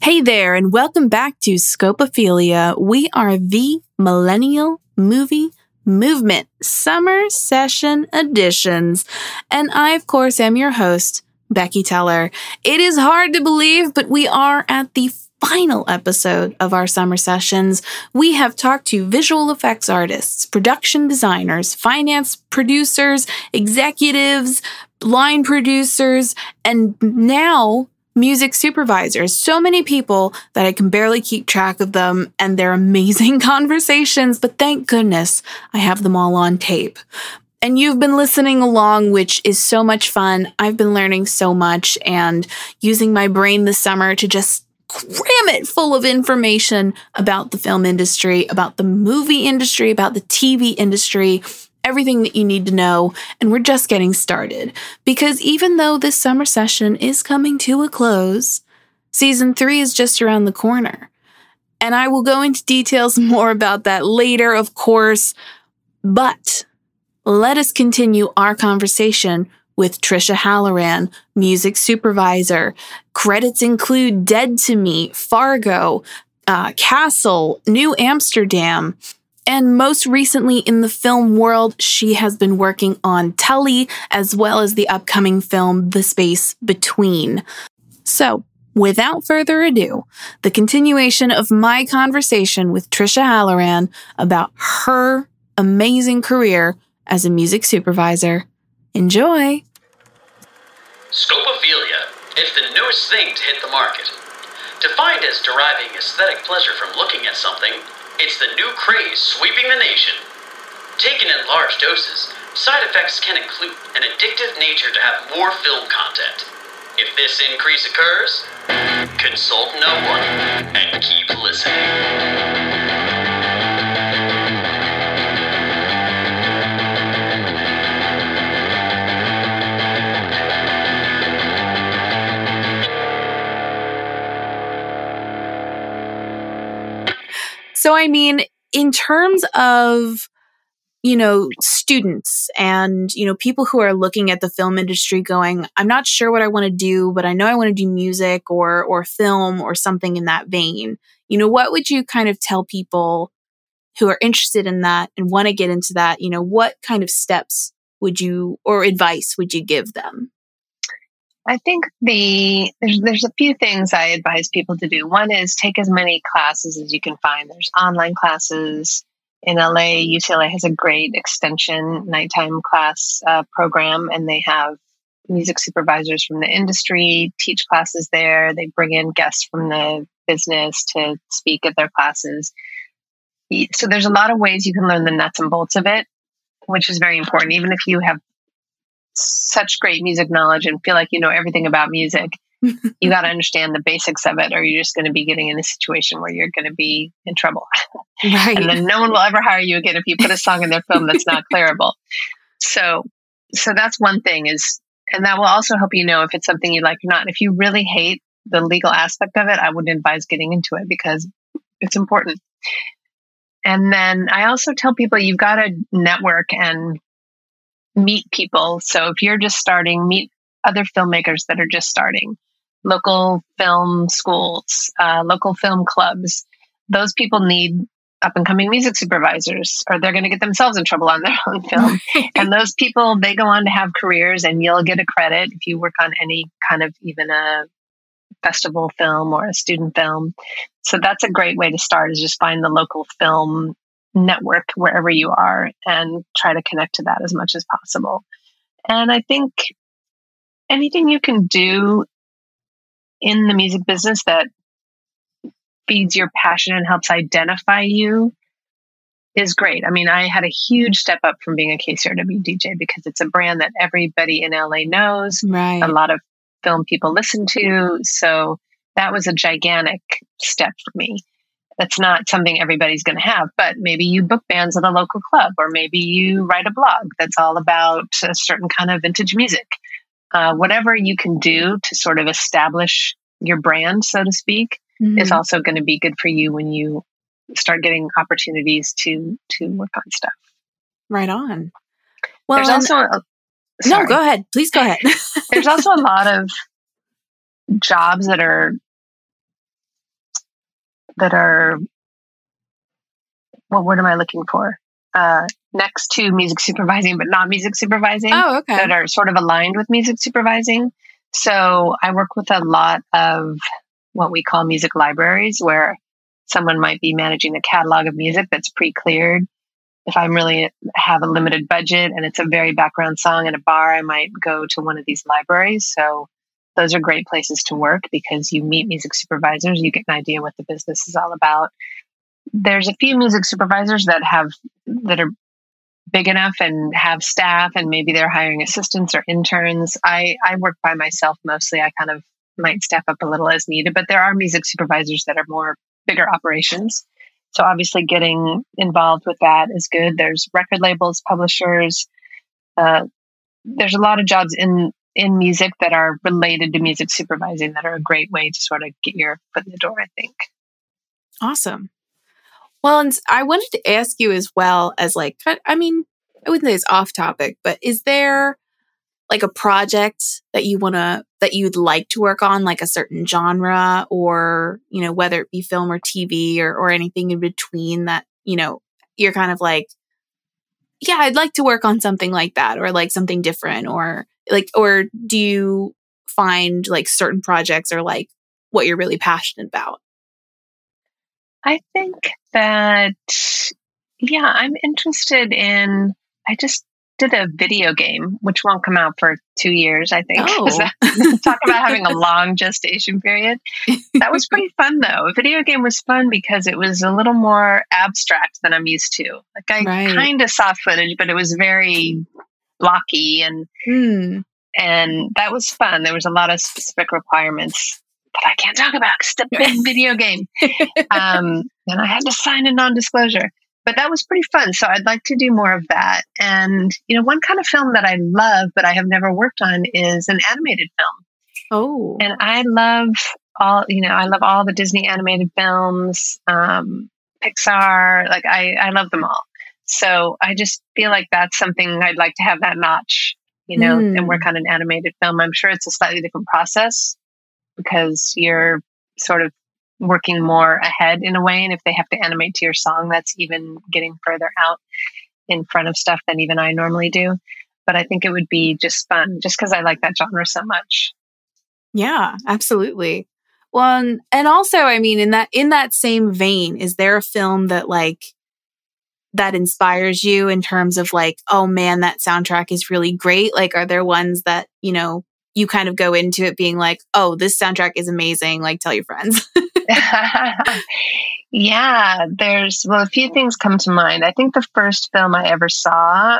Hey there, and welcome back to Scopophilia. We are the Millennial Movie Movement Summer Session Editions. And I, of course, am your host, Becky Teller. It is hard to believe, but we are at the final episode of our summer sessions. We have talked to visual effects artists, production designers, finance producers, executives, line producers, and now music supervisors. So many people that I can barely keep track of them and their amazing conversations, but thank goodness I have them all on tape. And you've been listening along, which is so much fun. I've been learning so much and using my brain this summer to just cram it full of information about the film industry, about the movie industry, about the TV industry, everything that you need to know, and we're just getting started. Because even though this summer session is coming to a close, season three is just around the corner. And I will go into details more about that later, of course. But let us continue our conversation with Tricia Halloran, music supervisor. Credits include Dead to Me, Fargo, uh, Castle, New Amsterdam. And most recently in the film world, she has been working on Tully as well as the upcoming film The Space Between. So, without further ado, the continuation of my conversation with Tricia Halloran about her amazing career as a music supervisor. Enjoy! Scopophilia. It's the newest thing to hit the market. Defined as deriving aesthetic pleasure from looking at something, it's the new craze sweeping the nation. Taken in large doses, side effects can include an addictive nature to have more film content. If this increase occurs, consult no one and keep listening. So, I mean, in terms of, you know, students and, you know, people who are looking at the film industry going, I'm not sure what I want to do, but I know I want to do music or, or film or something in that vein. You know, what would you kind of tell people who are interested in that and want to get into that? You know, what kind of steps would you or advice would you give them? I think the there's, there's a few things I advise people to do. One is take as many classes as you can find. There's online classes in LA. UCLA has a great extension nighttime class uh, program, and they have music supervisors from the industry teach classes there. They bring in guests from the business to speak at their classes. So there's a lot of ways you can learn the nuts and bolts of it, which is very important. Even if you have such great music knowledge and feel like you know everything about music, you got to understand the basics of it, or you're just going to be getting in a situation where you're going to be in trouble. Right. and then no one will ever hire you again if you put a song in their film that's not clearable. So, so that's one thing is, and that will also help you know if it's something you like or not. If you really hate the legal aspect of it, I wouldn't advise getting into it because it's important. And then I also tell people you've got to network and meet people. So if you're just starting, meet other filmmakers that are just starting, local film schools, uh, local film clubs. Those people need up and coming music supervisors or they're going to get themselves in trouble on their own film. and those people, they go on to have careers and you'll get a credit if you work on any kind of even a festival film or a student film. So that's a great way to start is just find the local film network wherever you are and try to connect to that as much as possible. And I think anything you can do in the music business that feeds your passion and helps identify you is great. I mean, I had a huge step up from being a KCRW DJ because it's a brand that everybody in LA knows. Right. A lot of film people listen to. So that was a gigantic step for me that's not something everybody's going to have, but maybe you book bands at a local club, or maybe you write a blog that's all about a certain kind of vintage music. Uh, whatever you can do to sort of establish your brand, so to speak, mm-hmm. is also going to be good for you when you start getting opportunities to to work on stuff. Right on. Well, there's also a, no. Go ahead, please. Go ahead. there's also a lot of jobs that are that are what word am I looking for? Uh, next to music supervising, but not music supervising. Oh, okay. That are sort of aligned with music supervising. So I work with a lot of what we call music libraries, where someone might be managing a catalog of music that's pre-cleared. If I'm really have a limited budget and it's a very background song in a bar, I might go to one of these libraries. So those are great places to work because you meet music supervisors, you get an idea what the business is all about. There's a few music supervisors that have that are big enough and have staff and maybe they're hiring assistants or interns. I I work by myself mostly. I kind of might step up a little as needed, but there are music supervisors that are more bigger operations. So obviously getting involved with that is good. There's record labels, publishers. Uh, there's a lot of jobs in in music that are related to music supervising that are a great way to sort of get your foot in the door, I think. Awesome. Well, and I wanted to ask you as well as like, I mean, I wouldn't say it's off topic, but is there like a project that you want to, that you'd like to work on, like a certain genre or, you know, whether it be film or TV or, or anything in between that, you know, you're kind of like, yeah, I'd like to work on something like that or like something different or like, or do you find like certain projects are like what you're really passionate about? I think that, yeah, I'm interested in, I just did a video game, which won't come out for two years, I think. Oh. Talk about having a long gestation period. That was pretty fun, though. A video game was fun because it was a little more abstract than I'm used to. Like, I Right. kind of saw footage, but it was very blocky and Hmm. and that was fun. There was a lot of specific requirements that I can't talk about it's a big video game. Um, and I had to sign a non-disclosure, but that was pretty fun. So I'd like to do more of that. And you know, one kind of film that I love, but I have never worked on, is an animated film. Oh. And I love all you know, I love all the Disney animated films, um, Pixar. Like I, I love them all. So I just feel like that's something I'd like to have that notch, you know, Hmm. and work on an animated film. I'm sure it's a slightly different process because you're sort of working more ahead in a way. And if they have to animate to your song, that's even getting further out in front of stuff than even I normally do. But I think it would be just fun just because I like that genre so much. Yeah, absolutely. Well, and, and also, I mean, in that in that same vein, is there a film that like that inspires you in terms of like, oh man, that soundtrack is really great? Like, are there ones that you know you kind of go into it being like, oh, this soundtrack is amazing? Like, tell your friends. yeah, there's well, a few things come to mind. I think the first film I ever saw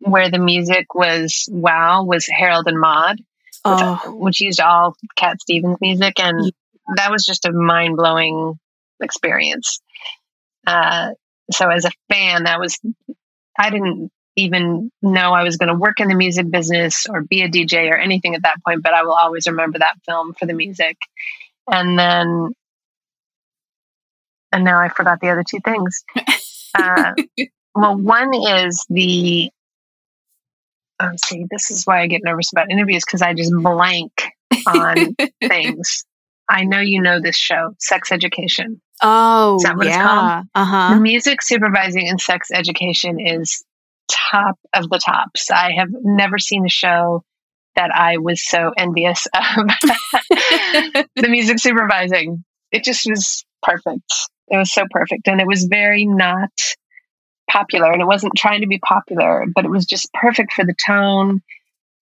where the music was wow was Harold and Maude, which, oh, which used all Cat Stevens music, and that was just a mind blowing experience. Uh, so as a fan, that was I didn't even know I was going to work in the music business or be a DJ or anything at that point, but I will always remember that film for the music. And then, and now I forgot the other two things. Uh, well, one is the, oh, see, this is why I get nervous about interviews because I just blank on things. I know you know this show, Sex Education. Oh, Is that what it's yeah, uh huh. The music supervising and sex education is top of the tops. I have never seen a show that I was so envious of. the music supervising. It just was perfect. It was so perfect. And it was very not popular. And it wasn't trying to be popular, but it was just perfect for the tone.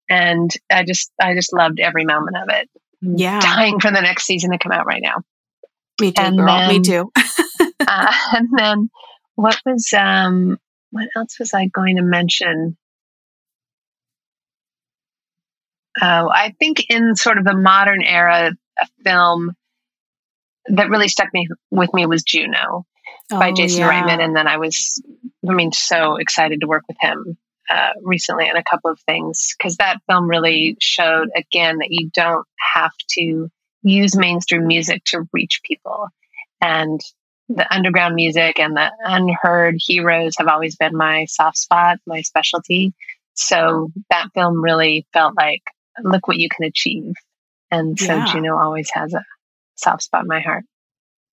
And I just I just loved every moment of it. Yeah. Dying for the next season to come out right now. Me too, And girl. Me too. uh, and then what was um what else was I going to mention? Oh, I think in sort of the modern era, a film that really stuck me with me was Juno by Oh, Jason yeah. Reitman, and then I was, I mean, so excited to work with him uh, recently on a couple of things because that film really showed again that you don't have to use mainstream music to reach people, and the underground music and the unheard heroes have always been my soft spot, my specialty. So that film really felt like, look what you can achieve, and so Yeah. Juno always has a soft spot in my heart.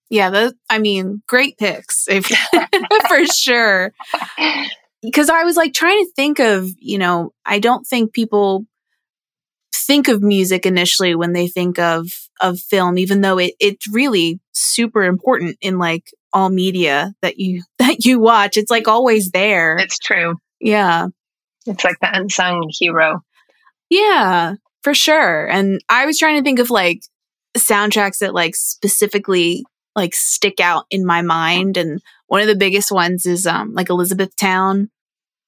Yeah, the, I mean, great picks if, for sure. Because I was like trying to think of, you know, I don't think people think of music initially when they think of of film, even though it it's really super important in like all media that you that you watch. It's like always there. It's true. Yeah. It's like the unsung hero. Yeah, for sure. And I was trying to think of like soundtracks that like specifically like stick out in my mind and one of the biggest ones is um like Elizabethtown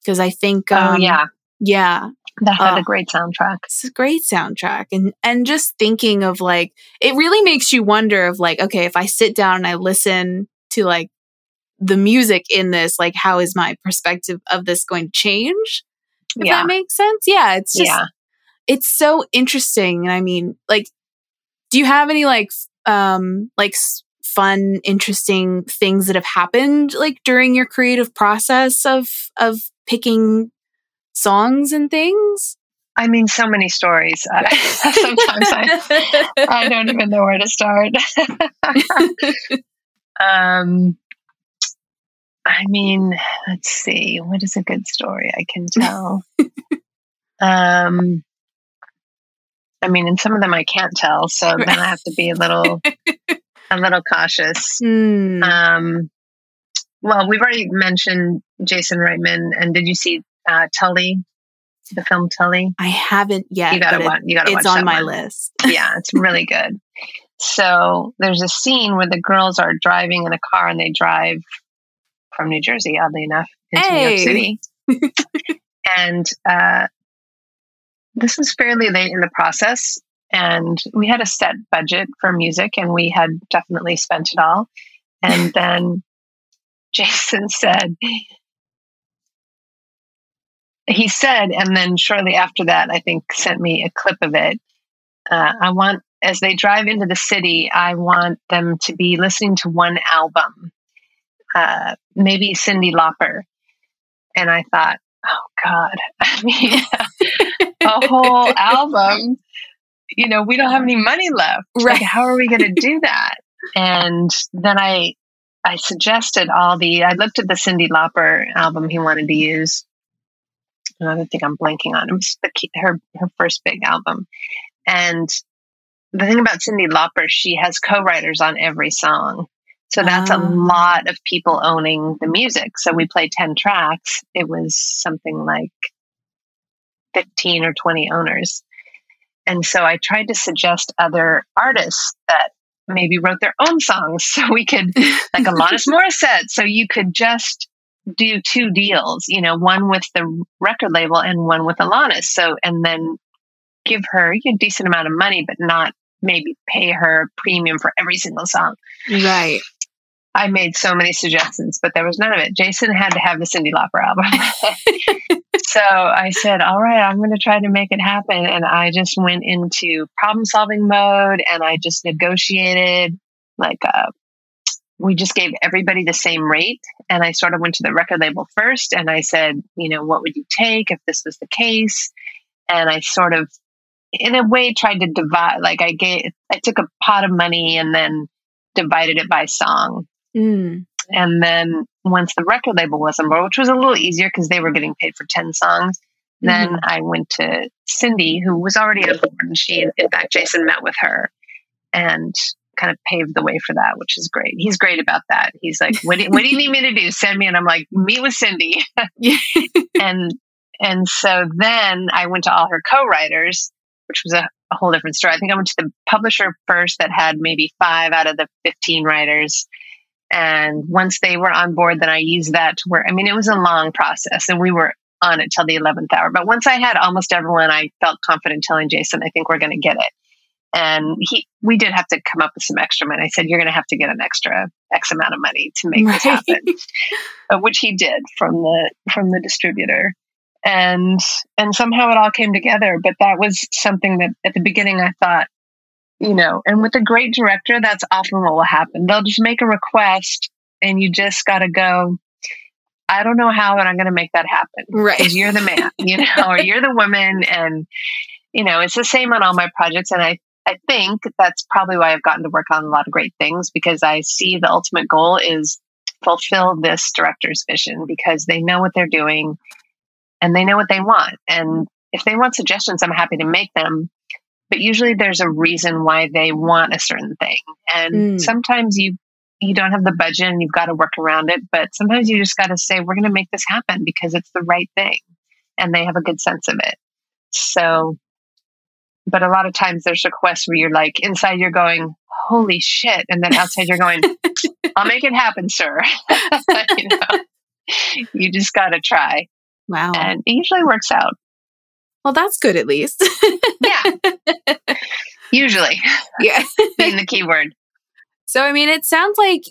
because I think Oh um yeah, yeah that had Oh. a great soundtrack. it's a great soundtrack and and just thinking of like it really makes you wonder of like okay if I sit down and I listen to like the music in this like how is my perspective of this going to change if Yeah, that makes sense yeah it's just yeah. it's so interesting and i mean like do you have any like um like fun interesting things that have happened like during your creative process of of picking songs and things I mean, so many stories. Uh, sometimes I, I don't even know where to start. um, I mean, let's see. What is a good story I can tell? um, I mean, and some of them I can't tell, so then I have to be a little, a little cautious. Hmm. Um, well, we've already mentioned Jason Reitman, and did you see uh, Tully, the film Tully? i haven't yet you gotta watch. You gotta watch it's on that my one. list yeah, it's really good. So there's a scene where the girls are driving in a car and they drive from New Jersey, oddly enough, into New York City. and uh, this was fairly late in the process. And we had a set budget for music and we had definitely spent it all. And then Jason said, he said, and then shortly after that, I think sent me a clip of it. Uh, I want, as they drive into the city, I want them to be listening to one album, uh, maybe Cyndi Lauper. And I thought, oh God, I mean, a whole album. You know, we don't have any money left. Like, Right. how are we going to do that? And then I, I suggested all the. I looked at the Cyndi Lauper album he wanted to use. I don't think I'm blanking on it. Was the, key- her her first big album. And the thing about Cyndi Lauper, she has co-writers on every song. So that's Ah. a lot of people owning the music. So we played 10 tracks. It was something like 15 or 20 owners. And so I tried to suggest other artists that maybe wrote their own songs so we could, like Alanis Morissette, so you could just do two deals, you know, one with the record label and one with Alanis. So, and then give her a decent amount of money, but not maybe pay her premium for every single song. right I made so many suggestions, but there was none of it. Jason had to have the Cyndi Lauper album. so I said, all right, I'm going to try to make it happen. And I just went into problem solving mode and I just negotiated like, uh, we just gave everybody the same rate. And I sort of went to the record label first and I said, you know, what would you take if this was the case? And I sort of, in a way, tried to divide, like I gave, I took a pot of money and then divided it by song. Mm. And then once the record label was on board, which was a little easier because they were getting paid for 10 songs, then I went to Cyndi, who was already on board. And she, in fact, Jason met with her and kind of paved the way for that, which is great. He's great about that. He's like, what do, what do you need me to do? Send me. And I'm like, meet with Cyndi. And, and so then I went to all her co-writers, which was a, a whole different story. I think I went to the publisher first that had maybe five out of the 15 writers. And once they were on board, then I used that to work. I mean, it was a long process and we were on it till the 11th hour. But once I had almost everyone, I felt confident telling Jason, I think we're going to get it. And he, we did have to come up with some extra money. I said, you're going to have to get an extra X amount of money to make this happen, uh, which he did from the, from the distributor. And, and somehow it all came together. But that was something that at the beginning I thought, you know, and with a great director, that's often what will happen. They'll just make a request and you just got to go, I don't know how, but I'm going to make that happen. Right. Because you're the man, you know, or you're the woman. And, you know, it's the same on all my projects. And I, I think that's probably why I've gotten to work on a lot of great things because I see the ultimate goal is fulfill this director's vision because they know what they're doing and they know what they want. And if they want suggestions, I'm happy to make them. But usually there's a reason why they want a certain thing. And mm. sometimes you you don't have the budget and you've got to work around it, but sometimes you just got to say we're going to make this happen because it's the right thing and they have a good sense of it. So but a lot of times there's requests where you're like inside you're going holy shit and then outside you're going i'll make it happen sir. You know? You just got to try. Wow. And it usually works out. Well that's good at least. Yeah. Usually. Yeah. Being the key word so i mean it sounds like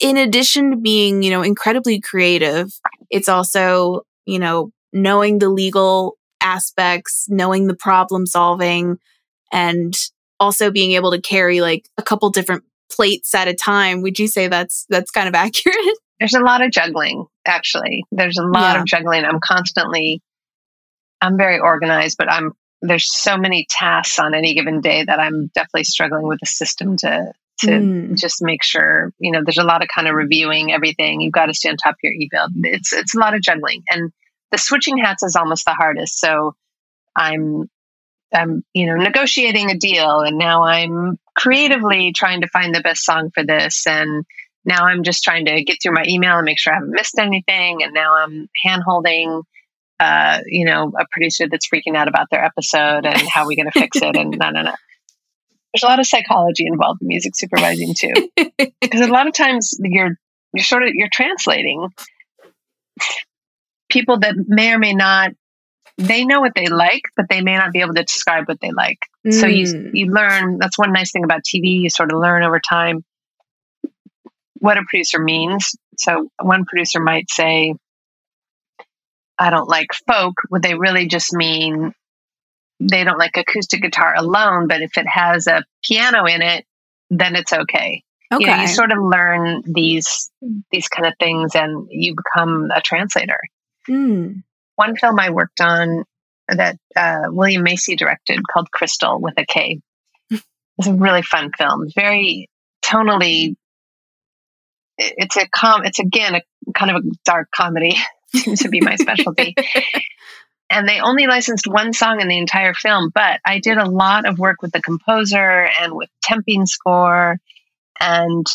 in addition to being you know incredibly creative it's also you know knowing the legal aspects, knowing the problem solving, and also being able to carry like a couple different plates at a time. Would you say that's that's kind of accurate? There's a lot of juggling, actually. There's a lot yeah. of juggling. I'm constantly I'm very organized, but I'm there's so many tasks on any given day that I'm definitely struggling with the system to to mm. just make sure, you know, there's a lot of kind of reviewing everything. You've got to stay on top of your e-build. It's it's a lot of juggling. And the switching hats is almost the hardest. So I'm I'm you know negotiating a deal and now I'm creatively trying to find the best song for this. And now I'm just trying to get through my email and make sure I haven't missed anything. And now I'm hand holding uh, you know a producer that's freaking out about their episode and how are we going to fix it and no no no there's a lot of psychology involved in music supervising too. Because a lot of times you're you're sort of you're translating people that may or may not they know what they like, but they may not be able to describe what they like. Mm. So you mm. you learn. That's one nice thing about TV. You sort of learn over time what a producer means. So one producer might say, "I don't like folk." Would they really just mean they don't like acoustic guitar alone? But if it has a piano in it, then it's okay. Okay. You, know, you sort of learn these these kind of things, and you become a translator. Mm. One film I worked on that uh, William Macy directed called Crystal with a K. It's a really fun film. Very tonally. It's a com. It's again a kind of a dark comedy. Seems to be my specialty. and they only licensed one song in the entire film, but I did a lot of work with the composer and with temping score and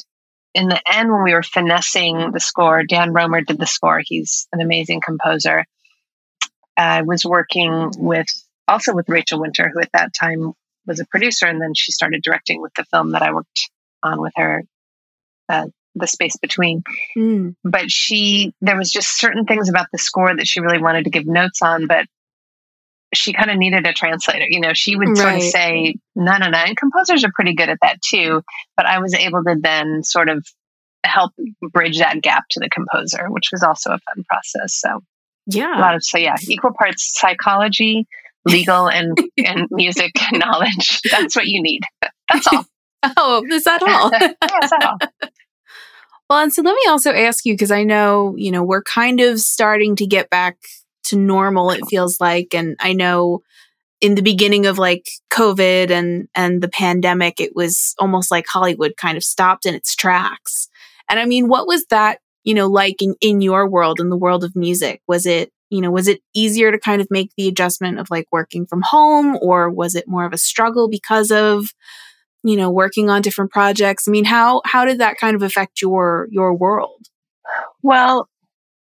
in the end, when we were finessing the score, Dan Romer did the score. He's an amazing composer. I was working with also with Rachel Winter, who at that time was a producer, and then she started directing with the film that I worked on with her, uh, The Space Between. Mm. But she, there was just certain things about the score that she really wanted to give notes on, but she kind of needed a translator. You know, she would sort of say, no, no, no. And composers are pretty good at that too. But I was able to then sort of help bridge that gap to the composer, which was also a fun process. So, yeah. A lot of, so yeah, equal parts psychology, legal, and, and music knowledge. That's what you need. That's all. oh, is that all? yeah, is that all? Well, and so let me also ask you because I know, you know, we're kind of starting to get back to normal it feels like and i know in the beginning of like covid and and the pandemic it was almost like hollywood kind of stopped in its tracks. And i mean what was that you know like in, in your world in the world of music? Was it you know was it easier to kind of make the adjustment of like working from home or was it more of a struggle because of you know working on different projects? I mean how how did that kind of affect your your world? Well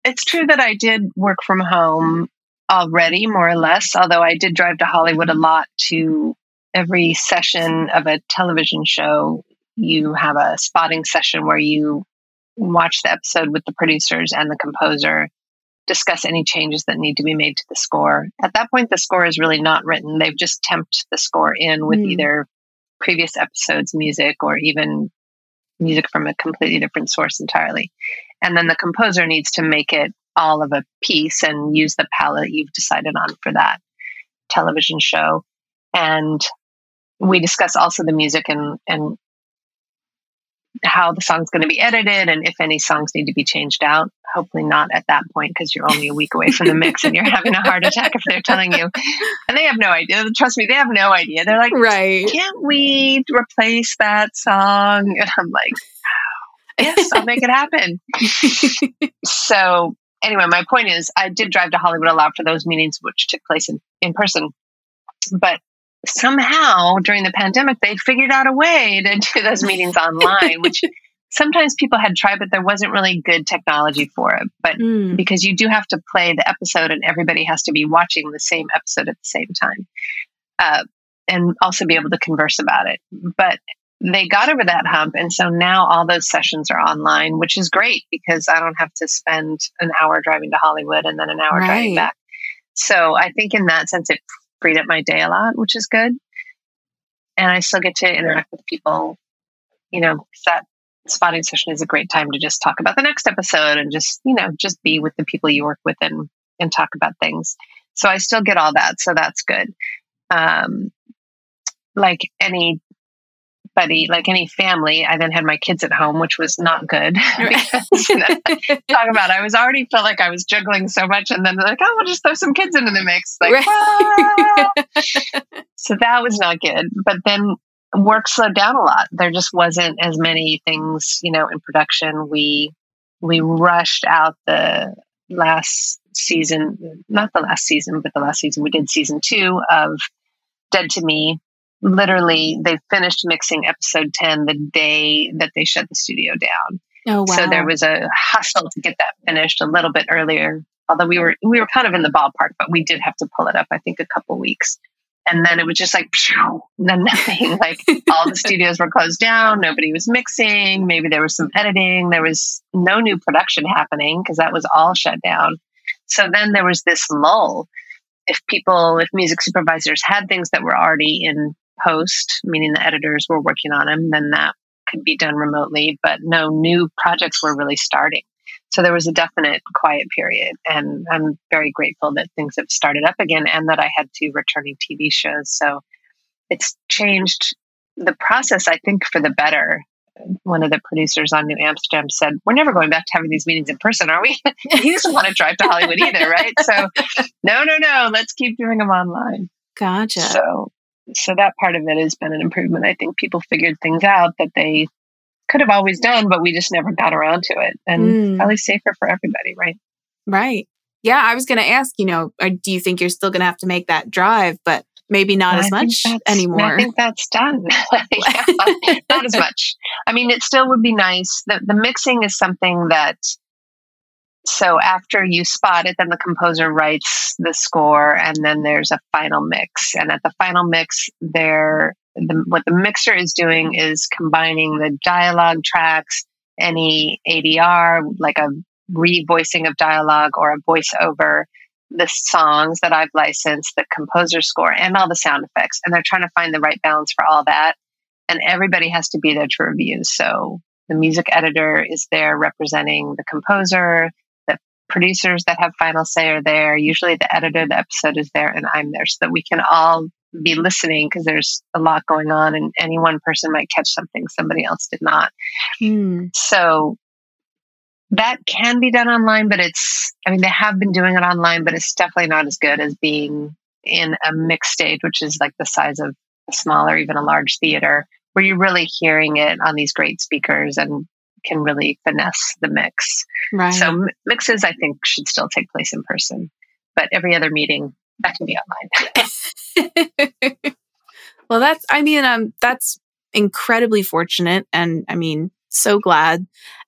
it's true that I did work from home already, more or less, although I did drive to Hollywood a lot to every session of a television show. You have a spotting session where you watch the episode with the producers and the composer, discuss any changes that need to be made to the score. At that point, the score is really not written. They've just temped the score in with mm. either previous episodes' music or even music from a completely different source entirely. And then the composer needs to make it all of a piece and use the palette you've decided on for that television show. And we discuss also the music and, and how the song's going to be edited and if any songs need to be changed out. Hopefully, not at that point because you're only a week away from the mix and you're having a heart attack if they're telling you. And they have no idea. Trust me, they have no idea. They're like, right. Can't we replace that song? And I'm like, yes, I'll make it happen. so, anyway, my point is, I did drive to Hollywood a lot for those meetings, which took place in, in person. But somehow during the pandemic, they figured out a way to do those meetings online, which sometimes people had tried, but there wasn't really good technology for it. But mm. because you do have to play the episode and everybody has to be watching the same episode at the same time. Uh, and also be able to converse about it. But they got over that hump. And so now all those sessions are online, which is great because I don't have to spend an hour driving to Hollywood and then an hour right. driving back. So I think in that sense, it freed up my day a lot, which is good. And I still get to interact with people. You know, that spotting session is a great time to just talk about the next episode and just, you know, just be with the people you work with and, and talk about things. So I still get all that. So that's good. Um, like any buddy, like any family, I then had my kids at home, which was not good. because, talk about, I was already felt like I was juggling so much, and then like, oh, we'll just throw some kids into the mix. Like, ah! so that was not good. But then work slowed down a lot. There just wasn't as many things, you know, in production. We we rushed out the last season, not the last season, but the last season we did season two of Dead to Me literally they finished mixing episode 10 the day that they shut the studio down. Oh, wow. So there was a hustle to get that finished a little bit earlier. Although we were we were kind of in the ballpark, but we did have to pull it up. I think a couple weeks, and then it was just like phew, then nothing. like all the studios were closed down. Nobody was mixing. Maybe there was some editing. There was no new production happening because that was all shut down. So then there was this lull. If people, if music supervisors had things that were already in post, meaning the editors were working on them, then that could be done remotely, but no new projects were really starting. So there was a definite quiet period. And I'm very grateful that things have started up again and that I had two returning TV shows. So it's changed the process, I think, for the better. One of the producers on New Amsterdam said, We're never going back to having these meetings in person, are we? he doesn't want to drive to Hollywood either, right? So, no, no, no, let's keep doing them online. Gotcha. So so that part of it has been an improvement. I think people figured things out that they could have always done, but we just never got around to it. And mm. probably safer for everybody, right? Right. Yeah, I was going to ask, you know, do you think you're still going to have to make that drive, but maybe not well, as much anymore? I think that's done. yeah, not as much. I mean, it still would be nice. The, the mixing is something that so after you spot it, then the composer writes the score, and then there's a final mix. And at the final mix, there, the, what the mixer is doing is combining the dialogue tracks, any ADR, like a revoicing of dialogue or a voiceover, the songs that I've licensed, the composer score, and all the sound effects. And they're trying to find the right balance for all that. And everybody has to be there to review. So the music editor is there representing the composer producers that have final say are there. Usually the editor of the episode is there and I'm there so that we can all be listening because there's a lot going on and any one person might catch something somebody else did not. Hmm. So that can be done online, but it's, I mean, they have been doing it online, but it's definitely not as good as being in a mixed stage, which is like the size of a small or even a large theater, where you're really hearing it on these great speakers and can really finesse the mix. Right. So mixes, I think, should still take place in person, but every other meeting that can be online. well, that's, I mean, um, that's incredibly fortunate, and I mean, so glad,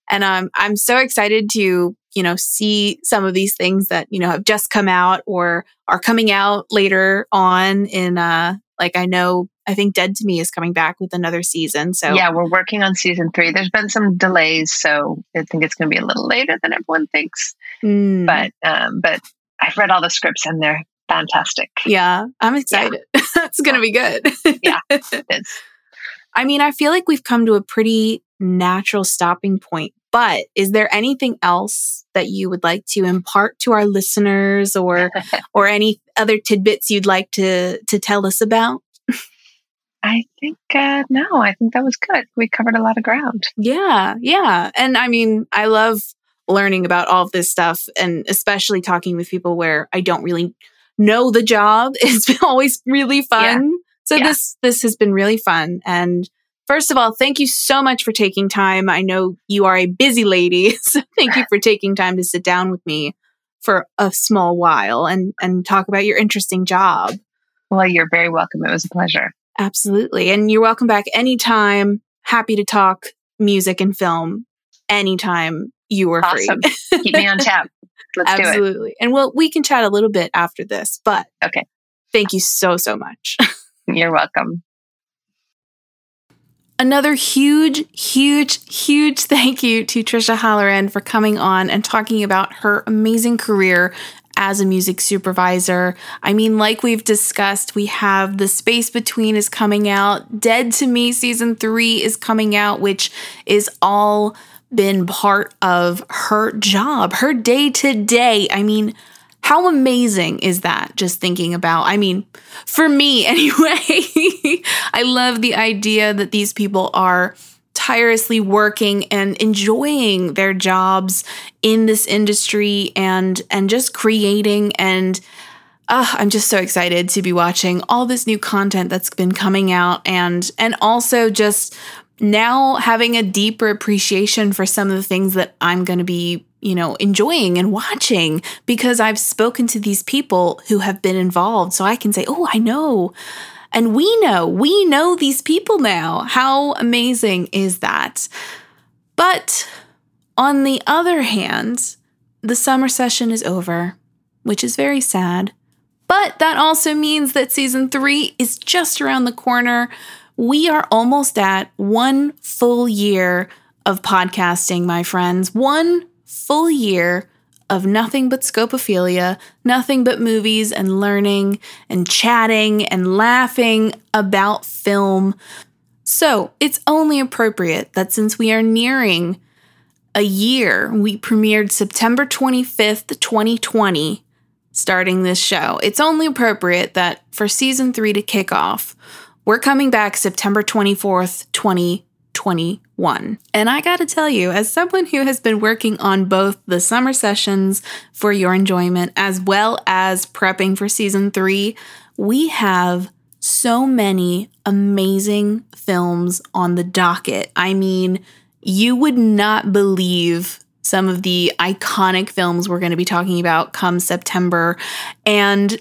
and um, I'm so excited to you know see some of these things that you know have just come out or are coming out later on in uh like I know I think Dead to Me is coming back with another season. So yeah, we're working on season three. There's been some delays, so I think it's going to be a little later than everyone thinks. Mm. But um, but I've read all the scripts and they're fantastic. Yeah, I'm excited. Yeah. That's going to be good. yeah. I mean, I feel like we've come to a pretty natural stopping point. But is there anything else that you would like to impart to our listeners, or or any other tidbits you'd like to to tell us about? I think uh, no, I think that was good. We covered a lot of ground. Yeah, yeah. And I mean, I love learning about all of this stuff and especially talking with people where I don't really know the job. It's always really fun. Yeah. So yeah. this this has been really fun and First of all, thank you so much for taking time. I know you are a busy lady, so thank you for taking time to sit down with me for a small while and and talk about your interesting job. Well, you're very welcome. It was a pleasure. Absolutely. And you're welcome back anytime. Happy to talk music and film anytime you are awesome. free. Keep me on tap. Let's Absolutely. And well, we can chat a little bit after this, but okay. Thank you so, so much. You're welcome. Another huge, huge, huge thank you to Tricia Halloran for coming on and talking about her amazing career as a music supervisor. I mean, like we've discussed, we have The Space Between is coming out, Dead to Me season three is coming out, which is all been part of her job, her day to day. I mean, how amazing is that? Just thinking about, I mean, for me anyway, I love the idea that these people are tirelessly working and enjoying their jobs in this industry and and just creating and uh, I'm just so excited to be watching all this new content that's been coming out and and also just now having a deeper appreciation for some of the things that I'm going to be you know, enjoying and watching because I've spoken to these people who have been involved. So I can say, oh, I know. And we know, we know these people now. How amazing is that? But on the other hand, the summer session is over, which is very sad. But that also means that season three is just around the corner. We are almost at one full year of podcasting, my friends. One full year of nothing but scopophilia, nothing but movies and learning and chatting and laughing about film. So it's only appropriate that since we are nearing a year, we premiered September 25th, 2020, starting this show. It's only appropriate that for season three to kick off, we're coming back September 24th, 2020 one. And I gotta tell you, as someone who has been working on both the summer sessions for your enjoyment as well as prepping for season three, we have so many amazing films on the docket. I mean, you would not believe some of the iconic films we're going to be talking about come September. And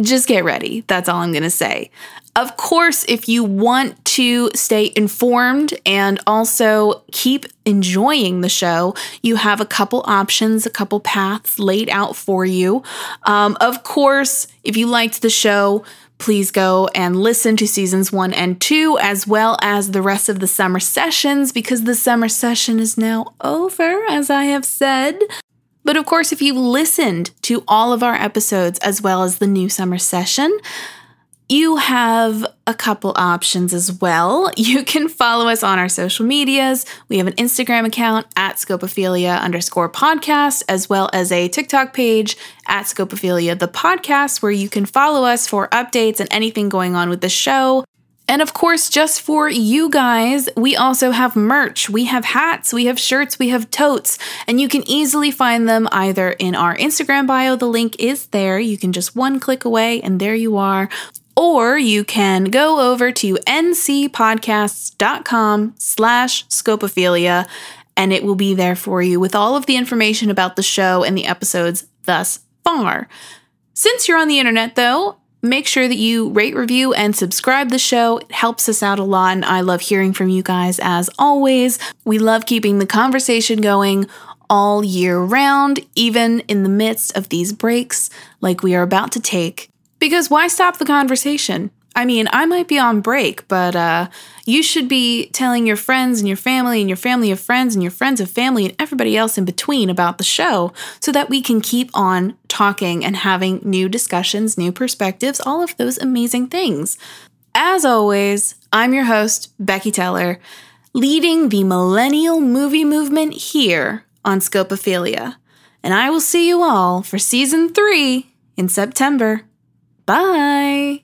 just get ready. That's all I'm going to say. Of course, if you want to stay informed and also keep enjoying the show, you have a couple options, a couple paths laid out for you. Um, of course, if you liked the show, please go and listen to seasons one and two, as well as the rest of the summer sessions, because the summer session is now over, as I have said. But of course, if you've listened to all of our episodes as well as the new summer session, you have a couple options as well. You can follow us on our social medias. We have an Instagram account at Scopophilia underscore podcast, as well as a TikTok page at Scopophilia the podcast, where you can follow us for updates and anything going on with the show. And of course, just for you guys, we also have merch. We have hats, we have shirts, we have totes, and you can easily find them either in our Instagram bio. The link is there. You can just one click away, and there you are. Or you can go over to ncpodcasts.com slash scopophilia, and it will be there for you with all of the information about the show and the episodes thus far. Since you're on the internet, though, Make sure that you rate, review, and subscribe the show. It helps us out a lot, and I love hearing from you guys as always. We love keeping the conversation going all year round, even in the midst of these breaks like we are about to take. Because why stop the conversation? I mean, I might be on break, but uh, you should be telling your friends and your family and your family of friends and your friends of family and everybody else in between about the show so that we can keep on talking and having new discussions, new perspectives, all of those amazing things. As always, I'm your host, Becky Teller, leading the millennial movie movement here on Scopophilia. And I will see you all for season three in September. Bye.